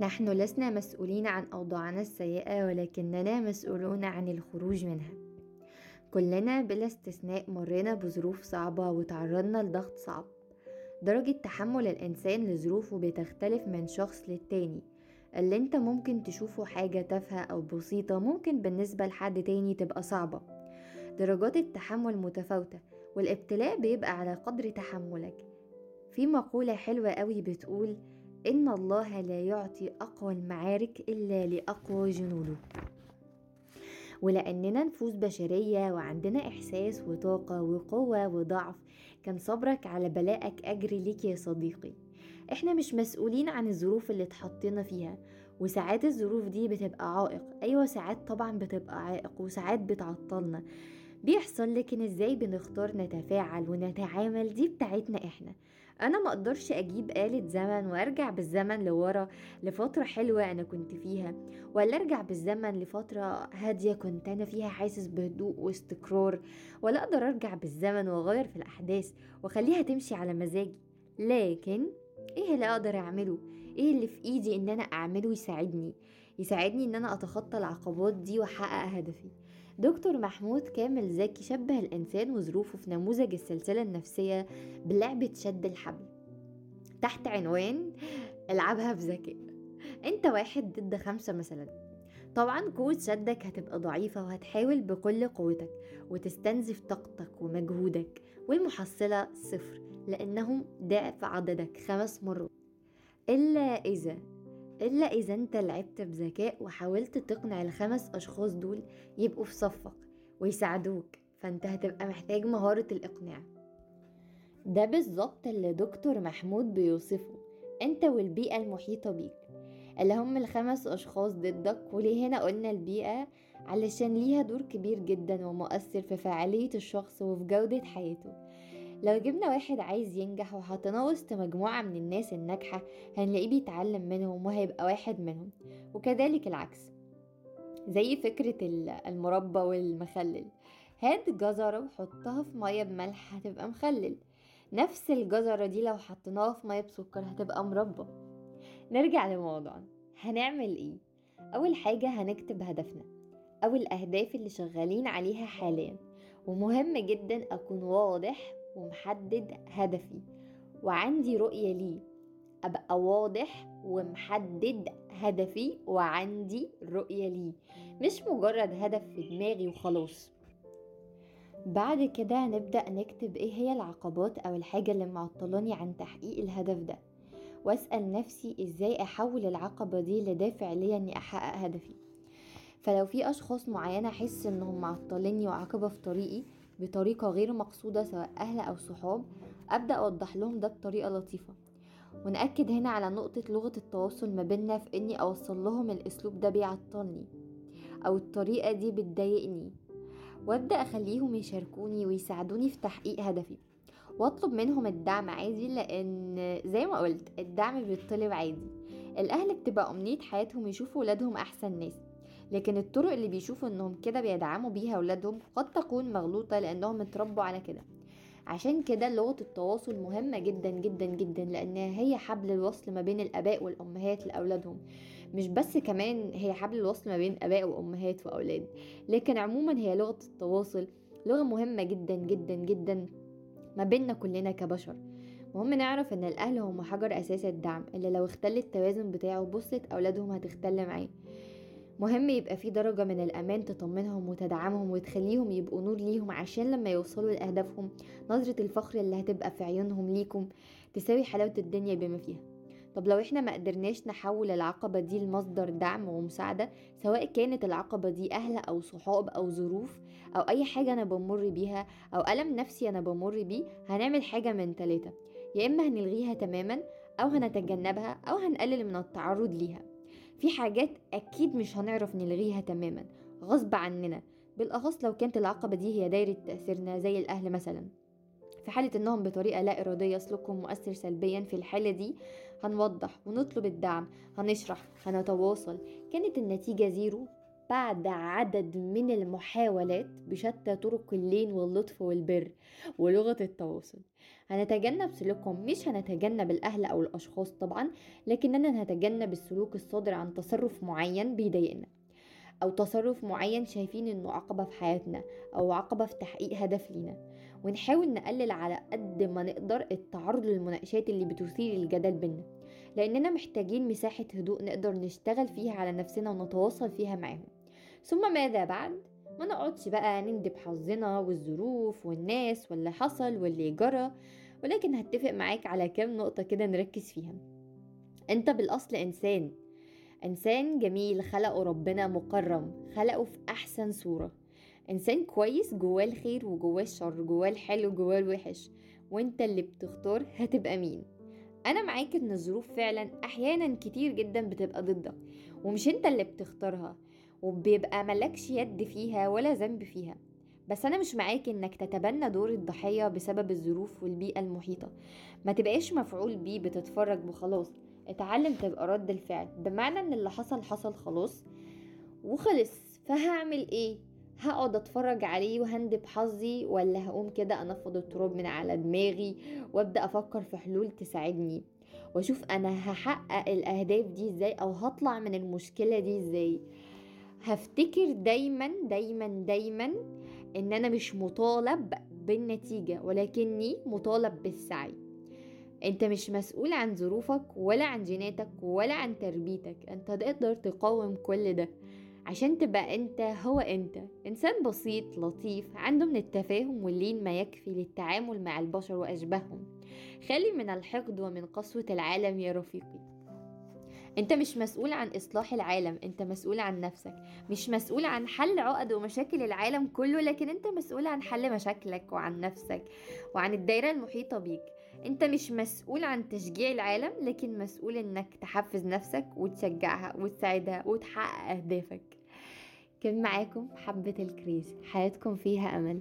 نحن لسنا مسؤولين عن أوضاعنا السيئة ولكننا مسؤولون عن الخروج منها. كلنا بلا استثناء مرينا بظروف صعبة وتعرضنا لضغط صعب. درجة تحمل الإنسان لظروفه بتختلف من شخص للتاني. اللي انت ممكن تشوفه حاجة تافهة أو بسيطة ممكن بالنسبة لحد تاني تبقى صعبة. درجات التحمل متفاوتة والابتلاء بيبقى على قدر تحملك. في مقولة حلوة قوي بتقول إن الله لا يعطي أقوى المعارك إلا لأقوى جنوده. ولأننا نفوس بشرية وعندنا إحساس وطاقة وقوة وضعف كان صبرك على بلائك أجر ليك يا صديقي. إحنا مش مسؤولين عن الظروف اللي اتحطينا فيها وساعات الظروف دي بتبقى عائق. أيوه ساعات طبعا بتبقى عائق وساعات بتعطلنا. بيحصل لكن إزاي بنختار نتفاعل ونتعامل؟ دي بتاعتنا إحنا. أنا ما أقدرش أجيب آلة زمن وأرجع بالزمن لورا لفترة حلوة أنا كنت فيها ولا أرجع بالزمن لفترة هادية كنت أنا فيها حاسس بهدوء واستقرار ولا أقدر أرجع بالزمن وأغير في الأحداث وأخليها تمشي على مزاجي. لكن إيه اللي أقدر أعمله؟ إيه اللي في إيدي إن أنا أعمله يساعدني؟ يساعدني إن أنا أتخطى العقبات دي وأحقق هدفي. دكتور محمود كامل زكي شبه الإنسان وظروفه في نموذج السلسلة النفسية بلعبة شد الحبل. تحت عنوان العبها بذكاء. أنت واحد ضد خمسة مثلا. طبعا قوة شدك هتبقى ضعيفة وهتحاول بكل قوتك وتستنزف طاقتك ومجهودك والمحصلة صفر لأنهم ضعف عددك خمس مرات. إلا إذا إلا إذا أنت لعبت بذكاء وحاولت تقنع الخمس أشخاص دول يبقوا في صفك ويساعدوك فأنت هتبقى محتاج مهارة الإقناع. ده بالظبط اللي دكتور محمود بيوصفه أنت والبيئة المحيطة بيك. اللي هم الخمس أشخاص ضدك وليه هنا قلنا البيئة؟ علشان ليها دور كبير جدا ومؤثر في فعالية الشخص وفي جودة حياته. لو جبنا واحد عايز ينجح وحطيناه وسط مجموعة من الناس الناجحة هنلاقيه بيتعلم منهم وهيبقى واحد منهم. وكذلك العكس. زي فكرة المربى والمخلل. هات جزرة وحطها في مية بملح هتبقى مخلل. نفس الجزرة دي لو حطيناها في مية بسكر هتبقى مربى. نرجع لموضوعنا. هنعمل إيه؟ أول حاجة هنكتب هدفنا. أو الأهداف اللي شغالين عليها حاليا. ومهم جدا أكون واضح ومحدد هدفي. وعندي رؤية ليه. أبقى واضح ومحدد هدفي وعندي رؤية ليه. مش مجرد هدف في دماغي وخلاص. بعد كده نبدأ نكتب إيه هي العقبات أو الحاجة اللي معطلاني عن تحقيق الهدف ده. وأسأل نفسي إزاي أحول العقبة دي لدافع ليا إني أحقق هدفي. فلو في أشخاص معينة أحس إنهم معطليني وعقبة في طريقي بطريقة غير مقصودة سواء أهل أو صحاب أبدأ أوضح لهم ده بطريقة لطيفة. ونأكد هنا على نقطة لغة التواصل ما بيننا في إني أوصل لهم الأسلوب ده بيعطلني أو الطريقة دي بتضايقني وأبدأ أخليهم يشاركوني ويساعدوني في تحقيق هدفي. واطلب منهم الدعم عادي لأن زي ما قلت الدعم بيطلب عادي. الأهل بتبقى أمنية حياتهم يشوفوا ولادهم أحسن ناس. لكن الطرق اللي بيشوفوا إنهم كده بيدعموا بيها أولادهم قد تكون مغلوطة لأنهم اتربوا على كده. عشان كده لغة التواصل مهمة جدا جدا جدا لأنها هي حبل الوصل ما بين الآباء والأمهات لأولادهم. مش بس كمان هي حبل الوصل ما بين آباء وأمهات وأولاد. لكن عموما هي لغة التواصل لغة مهمة جدا جدا جدا ما بيننا كلنا كبشر. مهم نعرف إن الأهل هم حجر أساس الدعم اللي لو اختل التوازن بتاعه بصت أولادهم هتختل معاه. مهم يبقى في درجة من الأمان تطمنهم وتدعمهم وتخليهم يبقوا نور ليهم عشان لما يوصلوا لأهدافهم نظرة الفخر اللي هتبقى في عيونهم ليكم تساوي حلاوة الدنيا بما فيها. طب لو إحنا ما قدرناش نحول العقبة دي لمصدر دعم ومساعدة سواء كانت العقبة دي أهل أو صحاب أو ظروف أو أي حاجة أنا بمر بيها أو ألم نفسي أنا بمر بيه هنعمل حاجة من تلاتة. يا إما هنلغيها تماما أو هنتجنبها أو هنقلل من التعرض ليها. في حاجات أكيد مش هنعرف نلغيها تماما غصب عننا. بالأخص لو كانت العقبة دي هي دايرة تأثيرنا زي الأهل مثلا. في حالة إنهم بطريقة لا إرادية سلوكهم مؤثر سلبيا في الحالة دي هنوضح ونطلب الدعم هنشرح هنتواصل. كانت النتيجة زيرو؟ بعد عدد من المحاولات بشتى طرق اللين واللطف والبر ولغة التواصل. هنتجنب سلوكهم مش هنتجنب الأهل أو الأشخاص طبعا لكننا هنتجنب السلوك الصادر عن تصرف معين بيضايقنا أو تصرف معين شايفين إنه عقبة في حياتنا أو عقبة في تحقيق هدف لينا. ونحاول نقلل على قد ما نقدر التعرض للمناقشات اللي بتثير الجدل بينا لأننا محتاجين مساحة هدوء نقدر نشتغل فيها على نفسنا ونتواصل فيها معاهم. ثم ماذا بعد؟ ما نقعدش بقى نندب حظنا والظروف والناس واللي حصل واللي جرى ولكن هتفق معاك على كام نقطة كده نركز فيها انت بالأصل إنسان. إنسان جميل خلقه ربنا مكرم خلقه في أحسن صورة. إنسان كويس جواه الخير وجواه الشر جواه الحلو وجواه الوحش. وانت اللي بتختار هتبقى مين. أنا معاك إن الظروف فعلا أحيانا كتير جدا بتبقى ضدك. ومش أنت اللي بتختارها. وبيبقى ملكش يد فيها ولا ذنب فيها. بس أنا مش معاك إنك تتبنى دور الضحية بسبب الظروف والبيئة المحيطة. ما تبقاش مفعول بيه بتتفرج وخلاص. اتعلم تبقى رد الفعل. بمعنى إن اللي حصل حصل خلاص. وخلص. فهعمل إيه؟ هقعد أتفرج عليه وهندب حظي ولا هقوم كده أنفض التراب من على دماغي وأبدأ أفكر في حلول تساعدني؟ وأشوف أنا هحقق الأهداف دي إزاي أو هطلع من المشكلة دي إزاي؟ هفتكر دايما دايما دايما إن أنا مش مطالب بالنتيجة ولكني مطالب بالسعي. أنت مش مسؤول عن ظروفك ولا عن جيناتك ولا عن تربيتك. أنت تقدر تقاوم كل ده. عشان تبقى أنت هو أنت. إنسان بسيط لطيف عنده من التفاهم واللين ما يكفي للتعامل مع البشر وأشباههم. خالي من الحقد ومن قسوة العالم يا رفيقي. انت مش مسؤول عن إصلاح العالم انت مسؤول عن نفسك. مش مسؤول عن حل عقد ومشاكل العالم كله لكن انت مسؤول عن حل مشاكلك وعن نفسك وعن الدايرة المحيطة بيك. انت مش مسؤول عن تشجيع العالم لكن مسؤول انك تحفز نفسك وتشجعها وتساعدها وتحقق أهدافك. كان معاكم حبة الكريز. حياتكم فيها أمل.